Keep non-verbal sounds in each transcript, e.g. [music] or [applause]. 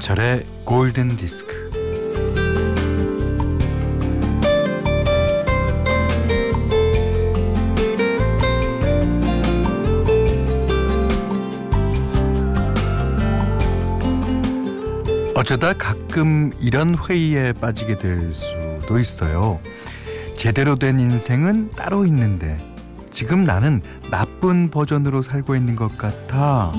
김현철의 골든 디스크. 어쩌다 가끔 이런 회의에 빠지게 될 수도 있어요. 제대로 된 인생은 따로 있는데 지금 나는 나쁜 버전으로 살고 있는 것 같아.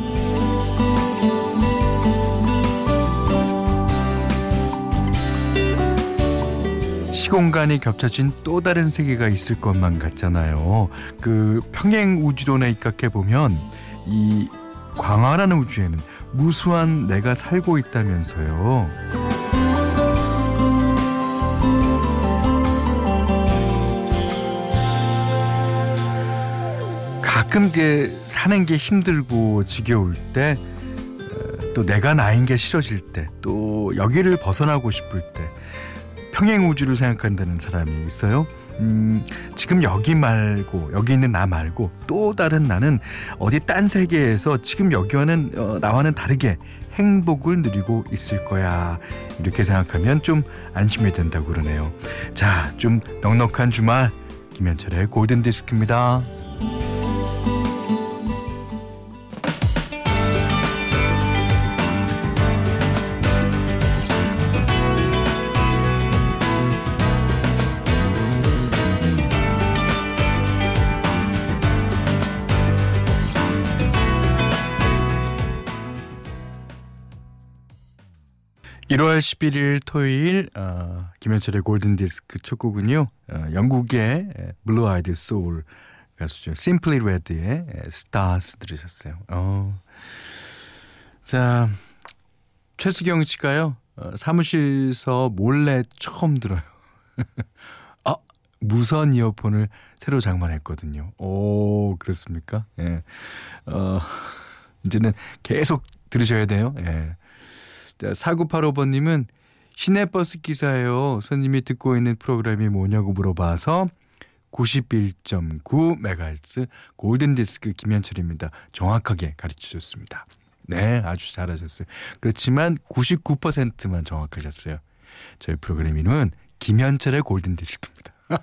시공간이 겹쳐진 또 다른 세계가 있을 것만 같잖아요. 그 평행 우주론에 입각해 보면 이 광활한 우주에는 무수한 내가 살고 있다면서요. 가끔 이제 사는 게 힘들고 지겨울 때, 어, 또 내가 나인 게 싫어질 때, 또 여기를 벗어나고 싶을 때, 평행 우주를 생각한다는 사람이 있어요. 음, 지금 여기 말고 여기 있는 나 말고 또 다른 나는 어디 딴 세계에서 지금 여기와는 어, 나와는 다르게 행복을 누리고 있을 거야. 이렇게 생각하면 좀 안심이 된다고 그러네요. 자, 좀 넉넉한 주말 김현철의 골든 디스크입니다. 1월 11일 토요일 어, 김현철의 골든 디스크 첫 곡은요. 어, 영국의 blue-eyed soul 가수죠. 심플리 레드의 Stars 들으셨어요. 어. 자, 최수경 씨가요. 어, 사무실서 몰래 처음 들어요. [laughs] 아, 무선 이어폰을 새로 장만했거든요. 오, 그렇습니까? 예. 어, [laughs] 이제는 계속 들으셔야 돼요. 예. 4985번님은 시내버스 기사예요. 손님이 듣고 있는 프로그램이 뭐냐고 물어봐서 91.9MHz 골든디스크 김현철입니다. 정확하게 가르쳐 줬습니다. 네, 아주 잘하셨어요. 그렇지만 99%만 정확하셨어요. 저희 프로그램 이름은 김현철의 골든디스크입니다. [laughs]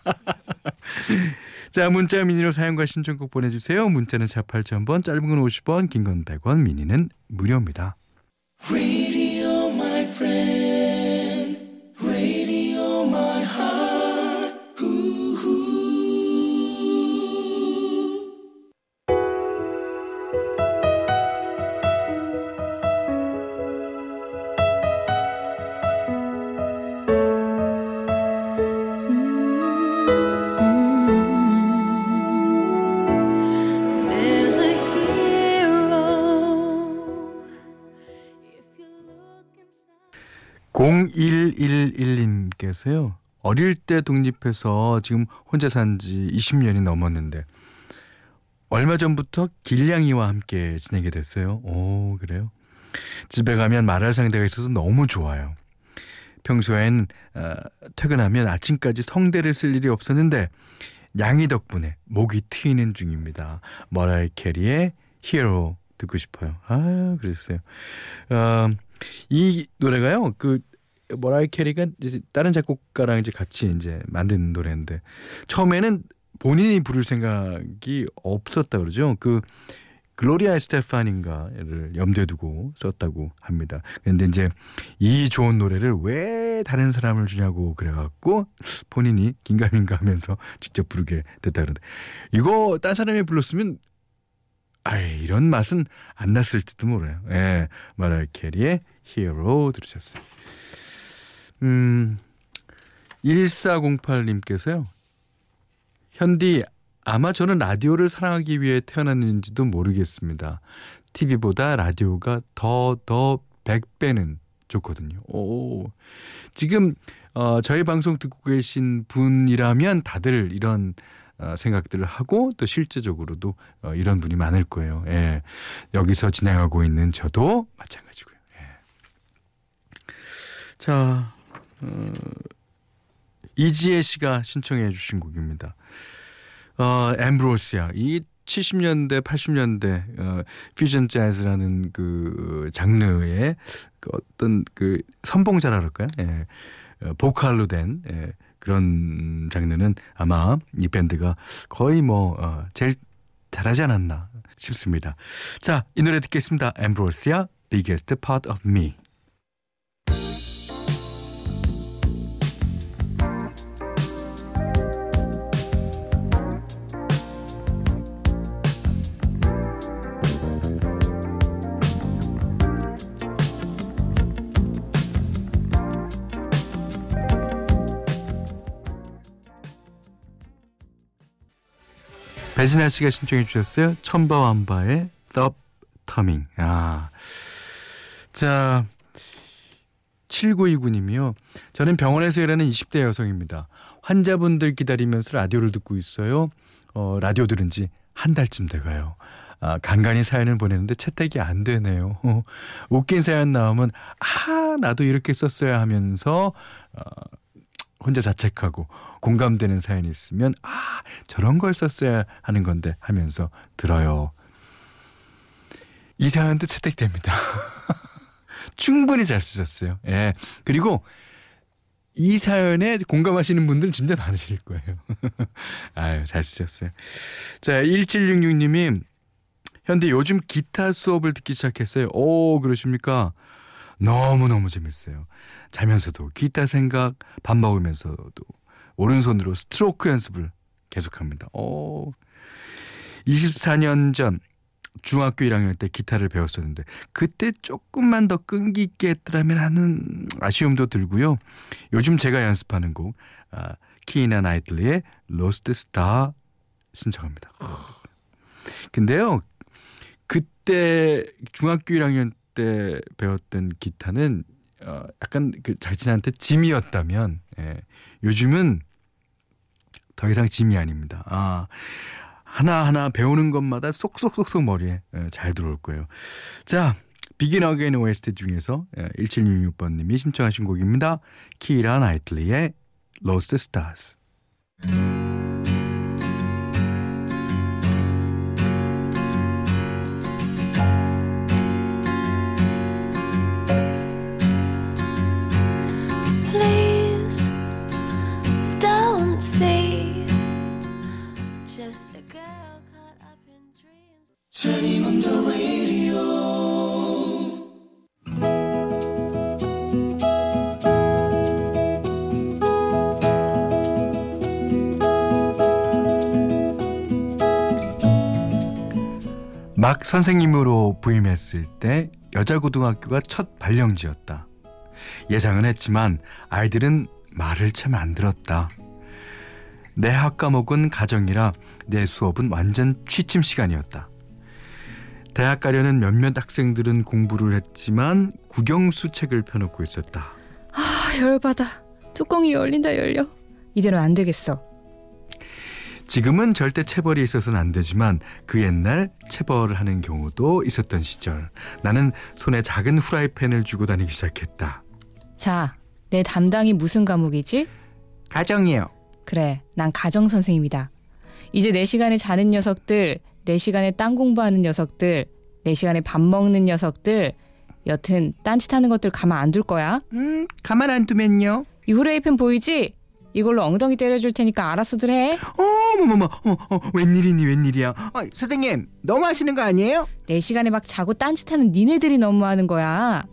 자, 문자 미니로 사용과 신청곡 보내주세요. 문자는 48,000번, 짧은 건 50원, 긴 건 100원, 미니는 무료입니다. friend. 0111님께서요. 어릴 때 독립해서 지금 혼자 산 지 20년이 넘었는데 얼마 전부터 길냥이와 함께 지내게 됐어요. 오, 그래요? 집에 가면 말할 상대가 있어서 너무 좋아요. 평소엔 어, 퇴근하면 아침까지 성대를 쓸 일이 없었는데 양이 덕분에 목이 트이는 중입니다. 머라이 캐리의 히어로 듣고 싶어요. 아, 그랬어요. 어, 이 노래가요. 그 머라이 캐리가 이제 다른 작곡가랑 이제 같이 이제 만든 노래인데 처음에는 본인이 부를 생각이 없었다 그러죠. 그 글로리아 스테파닌가를 염두에 두고 썼다고 합니다. 그런데 이제 이 좋은 노래를 왜 다른 사람을 주냐고 그래갖고 본인이 긴가민가 하면서 직접 부르게 됐다 그러는데 이거 딴 사람이 불렀으면 아이 이런 맛은 안 났을지도 몰라요. 예, 마라 캐리의 히어로 들으셨어요. 음, 1408님께서요. 현디 아마 저는 라디오를 사랑하기 위해 태어났는지도 모르겠습니다. TV보다 라디오가 더 더 100배는 좋거든요. 오. 지금 어, 저희 방송 듣고 계신 분이라면 다들 이런 어, 생각들을 하고 또 실제적으로도 어, 이런 분이 많을 거예요. 예. 여기서 진행하고 있는 저도 마찬가지고요. 예. 자, 어, 이지혜 씨가 신청해 주신 곡입니다. 어, 엠브로시아. 이 70년대, 80년대 어, 퓨전 재즈라는 그 장르의 그 어떤 그 선봉자라 그럴까요? 예. 어, 보컬로 된 예. 그런 장르는 아마 이 밴드가 거의 뭐 어, 제일 잘하지 않았나 싶습니다. 자, 이 노래 듣겠습니다. 엠브로시아 Biggest Part of Me. 배진아 씨가 신청해 주셨어요. 천바완바의 Stop Coming. 아. 자, 7929님이요. 저는 병원에서 일하는 20대 여성입니다. 환자분들 기다리면서 라디오를 듣고 있어요. 어, 라디오 들은 지 한 달쯤 돼가요. 아, 간간히 사연을 보내는데 채택이 안 되네요. 어, [laughs] 웃긴 사연 나오면, 아, 나도 이렇게 썼어야 하면서, 어, 혼자 자책하고 공감되는 사연이 있으면, 아, 저런 걸 썼어야 하는 건데 하면서 들어요. 이 사연도 채택됩니다. [laughs] 충분히 잘 쓰셨어요. 예. 그리고 이 사연에 공감하시는 분들 진짜 많으실 거예요. [laughs] 아유, 잘 쓰셨어요. 자, 1766님이 현대 요즘 기타 수업을 듣기 시작했어요. 오, 그러십니까? 너무너무 재밌어요. 자면서도 기타 생각, 밥 먹으면서도 오른손으로 스트로크 연습을 계속합니다. 오. 24년 전 중학교 1학년 때 기타를 배웠었는데 그때 조금만 더 끈기 있게 했더라면 하는 아쉬움도 들고요. 요즘 제가 연습하는 곡 아, 키이라 나이틀리의 Lost Star 신청합니다. 근데요. 그때 중학교 1학년 때 배웠던 기타는 어, 약간 그 자신한테 짐이었다면 예, 요즘은 더 이상 짐이 아닙니다. 아 하나하나 배우는 것마다 쏙쏙쏙쏙 머리에 예, 잘 들어올 거예요. 자, Begin Again OST 중에서 1766번님이 신청하신 곡입니다. 키라 나이틀리의 Lost Stars. Please 막 선생님으로 부임했을 때 여자 고등학교가 첫 발령지였다. 예상은 했지만 아이들은 말을 참안 들었다. 내 학 과목은 가정이라 내 수업은 완전 취침 시간이었다. 대학 가려는 몇몇 학생들은 공부를 했지만 국영수 책을 펴놓고 있었다. 아, 열받아. 뚜껑이 열린다 열려. 이대로 안 되겠어. 지금은 절대 체벌이 있어서는 안 되지만 그 옛날 체벌을 하는 경우도 있었던 시절 나는 손에 작은 후라이팬을 쥐고 다니기 시작했다. 자, 내 담당이 무슨 과목이지? 가정이요. 그래, 난 가정 선생님이다. 이제 내 시간에 자는 녀석들, 내 시간에 땅 공부하는 녀석들, 내 시간에 밥 먹는 녀석들, 여튼 딴짓하는 것들 가만 안 둘 거야. 음, 가만 안 두면요. 이 후레이팬 보이지? 이걸로 엉덩이 때려줄 테니까 알아서들 해. 어머머머, 어, 어, 웬일이니 웬일이야. 어, 선생님, 너무 하시는 거 아니에요? 내 시간에 막 자고 딴짓하는 니네들이 너무하는 거야.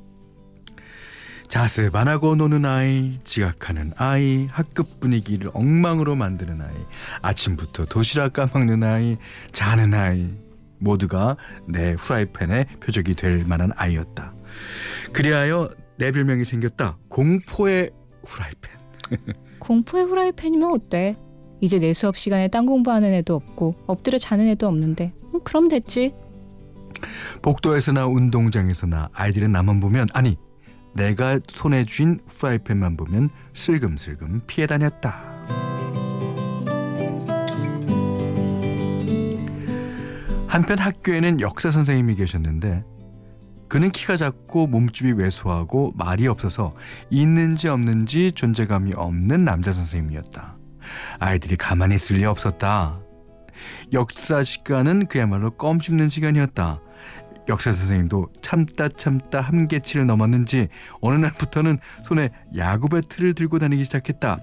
자습 안 하고 노는 아이, 지각하는 아이, 학급 분위기를 엉망으로 만드는 아이, 아침부터 도시락 까먹는 아이, 자는 아이, 모두가 내 후라이팬의 표적이 될 만한 아이였다. 그리하여 내 별명이 생겼다. 공포의 후라이팬. 공포의 후라이팬이면 어때? 이제 내 수업 시간에 딴 공부하는 애도 없고 엎드려 자는 애도 없는데 음, 그럼 됐지. 복도에서나 운동장에서나 아이들은 나만 보면 아니 내가 손에 쥔 프라이팬만 보면 슬금슬금 피해 다녔다. 한편 학교에는 역사 선생님이 계셨는데 그는 키가 작고 몸집이 왜소하고 말이 없어서 있는지 없는지 존재감이 없는 남자 선생님이었다. 아이들이 가만히 있을 리 없었다. 역사 시간은 그야말로 껌 씹는 시간이었다. 역사 선생님도 참다 참다 한계치를 넘었는지 어느 날부터는 손에 야구 배트를 들고 다니기 시작했다.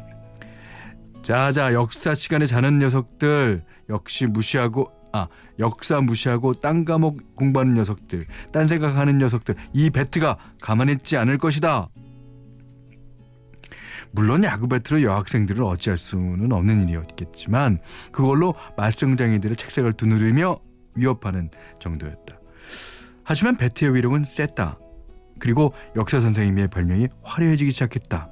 자자 역사 시간에 자는 녀석들 역시 무시하고 아 역사 무시하고 딴 과목 공부하는 녀석들 딴 생각하는 녀석들 이 배트가 가만히 있지 않을 것이다. 물론 야구 배트로 여학생들을 어찌할 수는 없는 일이었겠지만 그걸로 말썽장이들의 책상을 두드리며 위협하는 정도였다. 하지만 배트의 위력은 셌다. 그리고 역사 선생님의 별명이 화려해지기 시작했다.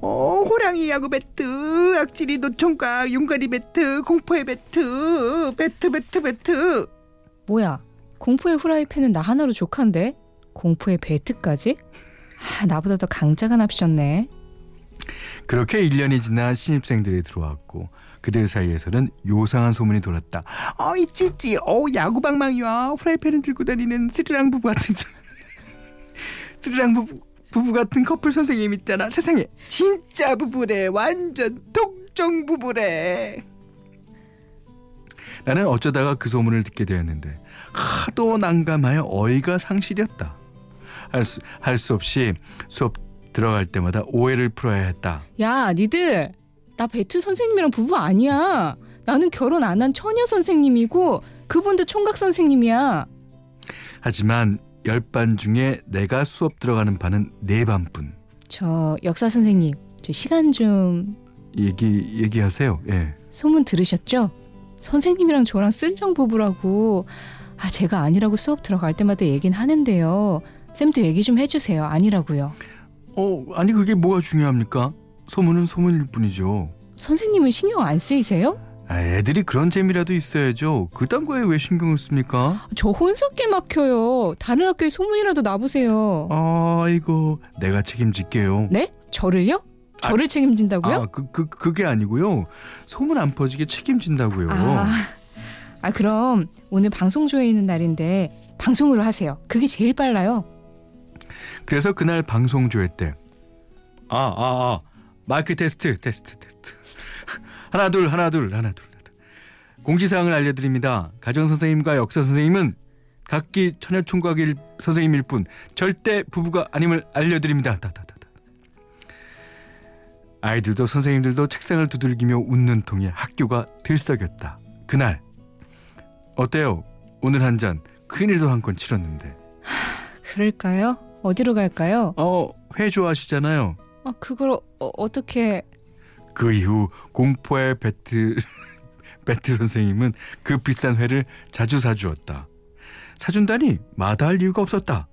어, 호랑이 야구 배트, 악질이 노총각, 용가리 배트, 공포의 배트, 배트, 배트, 배트. 뭐야? 공포의 후라이팬은 나 하나로 족한데? 공포의 배트까지? 아, 나보다 더 강자가 납셨네. 그렇게 1년이 지나 신입생들이 들어왔고 그들 사이에서는 요상한 소문이 돌았다. 어, 있지, 있지. 어, 야구방망이와 프라이팬을 들고 다니는 스리랑 부부 같은, [laughs] 스리랑 부부, 부부 같은 커플 선생님 있잖아. 세상에. 진짜 부부래. 완전 독종 부부래. 나는 어쩌다가 그 소문을 듣게 되었는데 하도 난감하여 어이가 상실이었다. 할수 할 수 없이 수업 들어갈 때마다 오해를 풀어야 했다. 야, 니들. 나 배트 선생님이랑 부부 아니야. 나는 결혼 안 한 처녀 선생님이고 그분도 총각 선생님이야. 하지만 열반 중에 내가 수업 들어가는 반은 네 반뿐. 저 역사 선생님, 저 시간 좀 얘기 얘기하세요. 예. 소문 들으셨죠? 선생님이랑 저랑 쓸령 부부라고. 아, 제가 아니라고 수업 들어갈 때마다 얘긴 하는데요. 쌤도 얘기 좀 해주세요. 아니라고요. 어 아니 그게 뭐가 중요합니까? 소문은 소문일 뿐이죠. 선생님은 신경 안 쓰이세요? 아, 애들이 그런 재미라도 있어야죠. 그딴 거에 왜 신경을 씁니까? 저 혼석길 막혀요. 다른 학교에 소문이라도 나보세요. 아이고 내가 책임질게요. 네? 저를요? 저를 책임진다고요? 아, 그, 그, 그게 아니고요. 소문 안 퍼지게 책임진다고요. 아, 아, 그럼 오늘 방송 조회 있는 날인데 방송으로 하세요. 그게 제일 빨라요. 그래서 그날 방송 조회 때. 아, 아, 아. 마이크 테스트, 테스트, 테스트. 하나, 둘, 하나, 둘, 하나, 둘. 공지사항을 알려드립니다. 가정 선생님과 역사 선생님은 각기 처녀 총각일 선생님일 뿐 절대 부부가 아님을 알려드립니다. 다다다다. 아이들도 선생님들도 책상을 두들기며 웃는 통에 학교가 들썩였다. 그날 어때요? 오늘 한 잔 큰일도 한 건 치렀는데. 그럴까요? 어디로 갈까요? 어, 회 좋아하시잖아요. 아, 그걸 어, 어떻게 그 이후 공포의 배트 [laughs] 배트 선생님은 그 비싼 회를 자주 사주었다. 사준다니 마다할 이유가 없었다.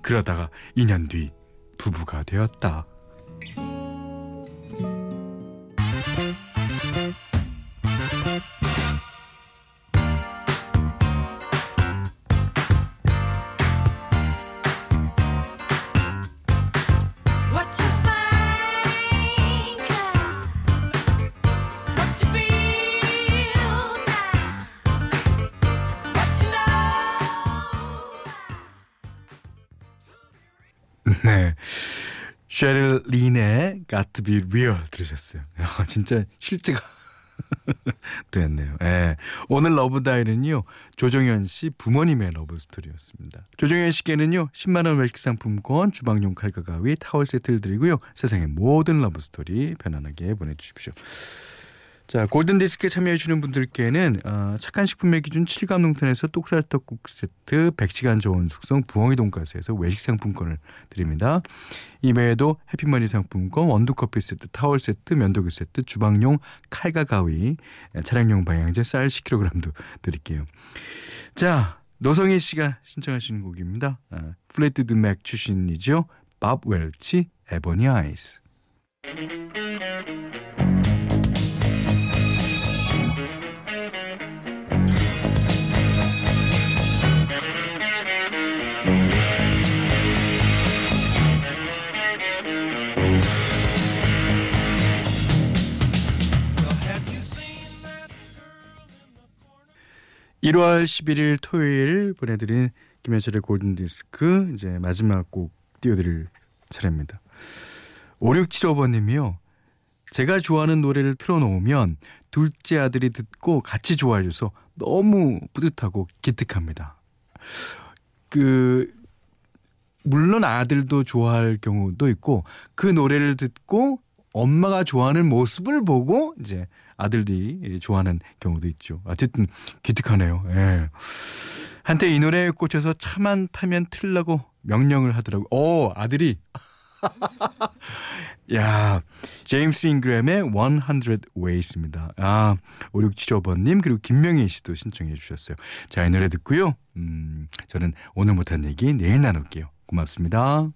그러다가 2년 뒤 부부가 되었다. 쉐릴 린의 Got to be real 들으셨어요. 아, 진짜 실제가 [laughs] 됐네요. 예. 오늘 love diary는요. 조정현 씨 부모님의 love story였습니다. 조정현 씨께는요. 10만 원 외식 상품권, 주방용 칼과 가위, 타월 세트를 드리고요. 세상의 모든 love story 편안하게 보내 주십시오. 자, 골든 디스크에 참여해 주는 분들께는 어, 착한 식품의 기준 칠갑농산에서 쌀떡국 세트, 100시간 저온 숙성 부엉이 돈가스에서 외식 상품권을 드립니다. 이외에도 해피머니 상품권, 원두커피 세트, 타월 세트, 면도기 세트, 주방용 칼과 가위, 차량용 방향제 쌀 10kg도 드릴게요. 자, 노성희 씨가 신청하시는 곡입니다. 아, 플리트우드 맥 출신이죠. 밥 웰치, Ebony Eyes. 일월 11일 토요일 보내드린 김현철의 골든디스크 이제 마지막 곡 띄워드릴 차례입니다. 5675번님이요. 제가 좋아하는 노래를 틀어놓으면 둘째 아들이 듣고 같이 좋아해줘서 너무 뿌듯하고 기특합니다. 그 물론 아들도 좋아할 경우도 있고 그 노래를 듣고 엄마가 좋아하는 모습을 보고 이제 아들들이 좋아하는 경우도 있죠. 어쨌든 기특하네요. 예. 한때 이 노래에 꽂혀서 차만 타면 틀라고 명령을 하더라고요. 오, 아들이. [laughs] 야, 제임스 잉그램의 100 Ways입니다. 아, 5675번님, 그리고 김명희 씨도 신청해 주셨어요. 자, 이 노래 듣고요. 음, 저는 오늘 못한 얘기 내일 나눌게요. 고맙습니다.